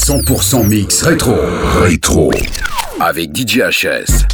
100% mix rétro. Rétro. Avec DJHS.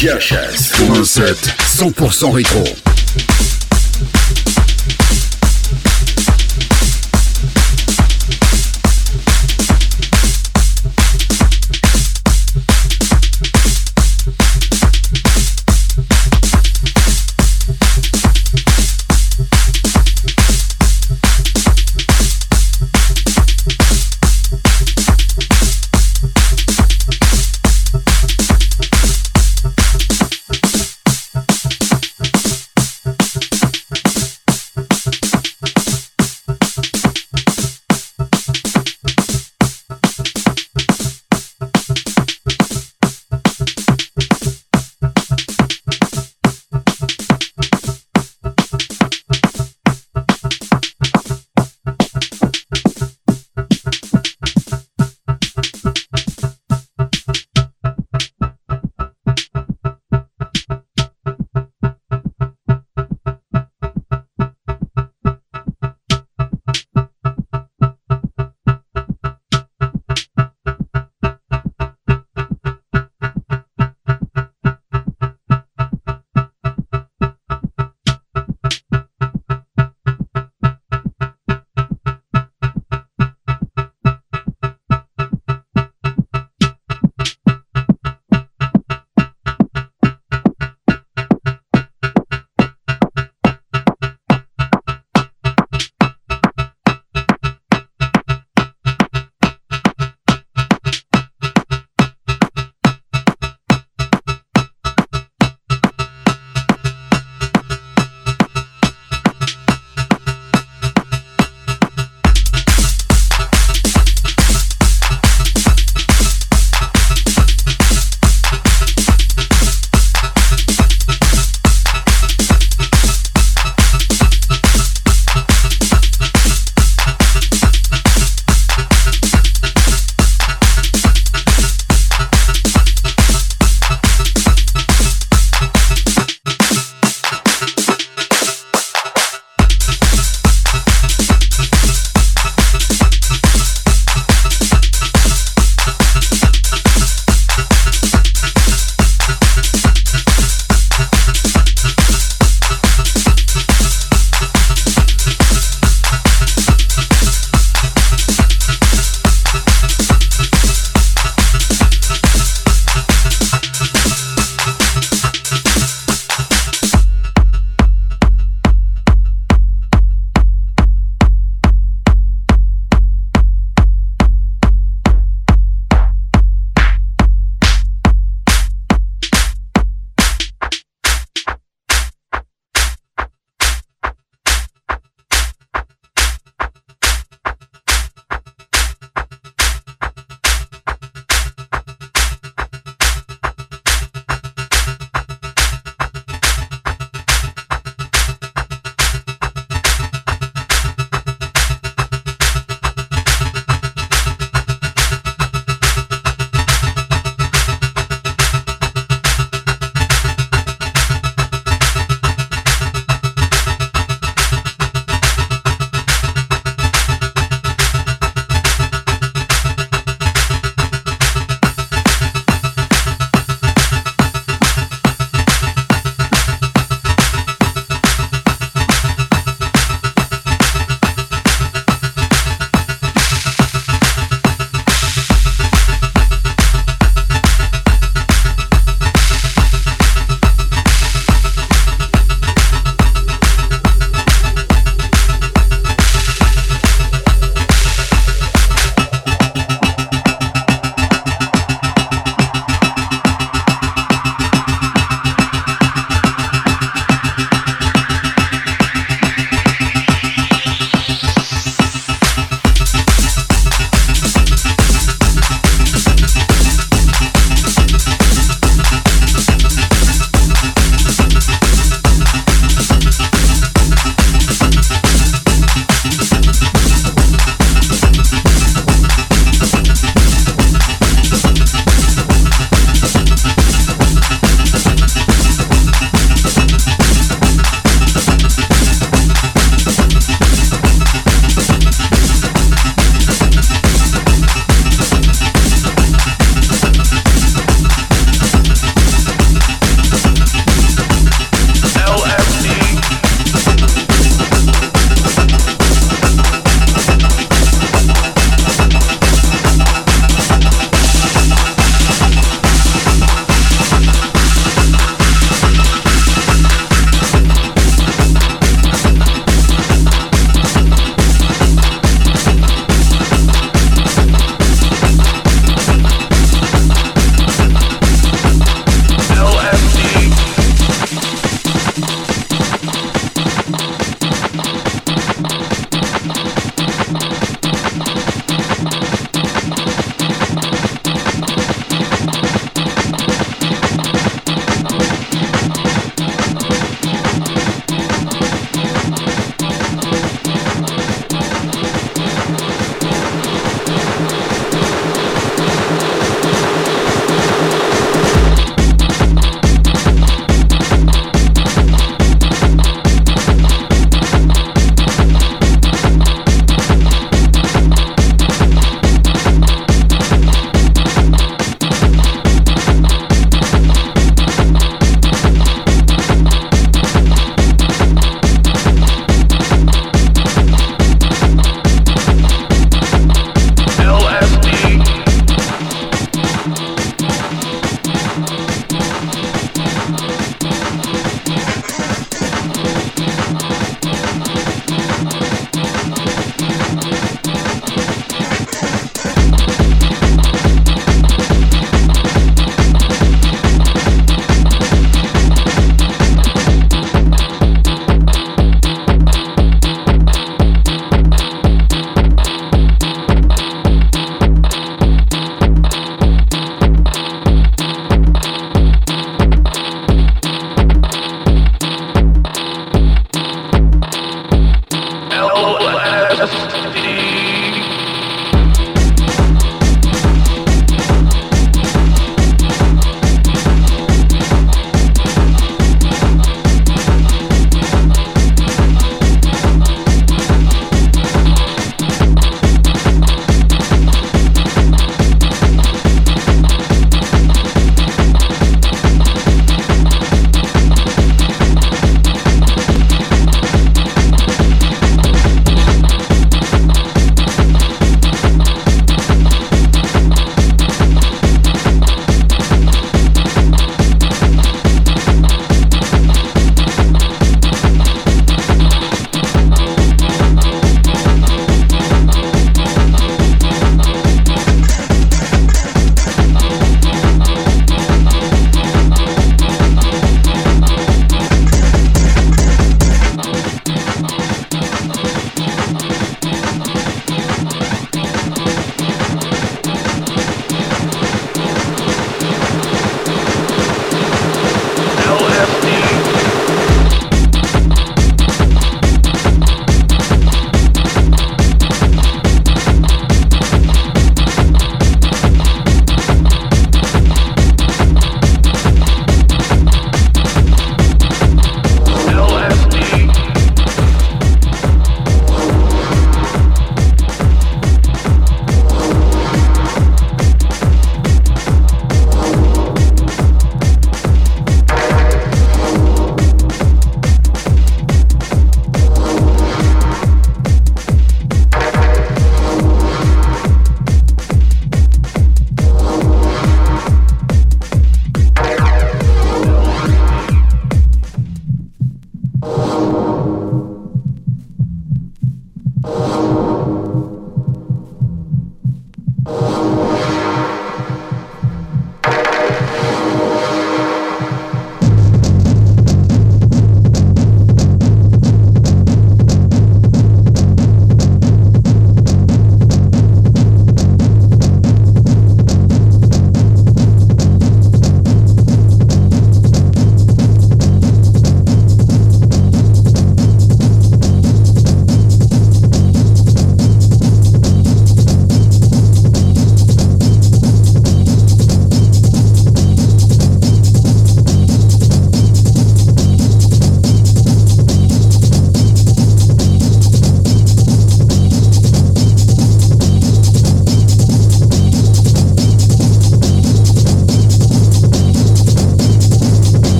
Jazz 107, 100% rétro.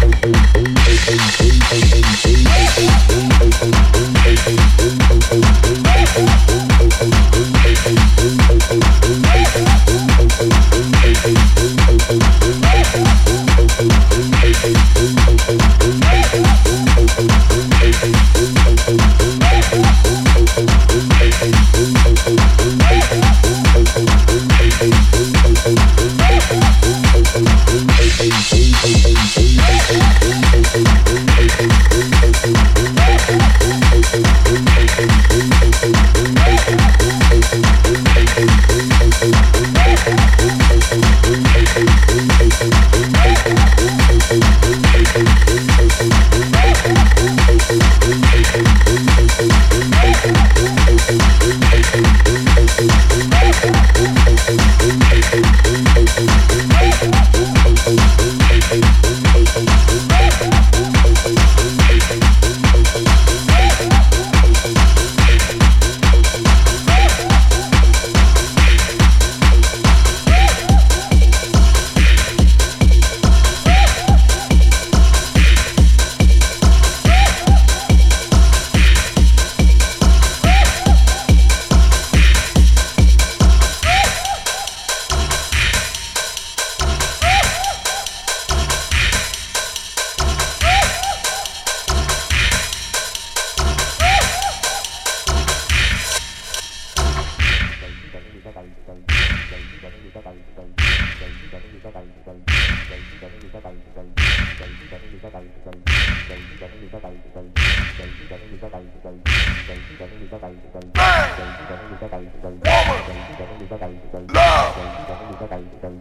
Hey, hey, hey.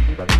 Love.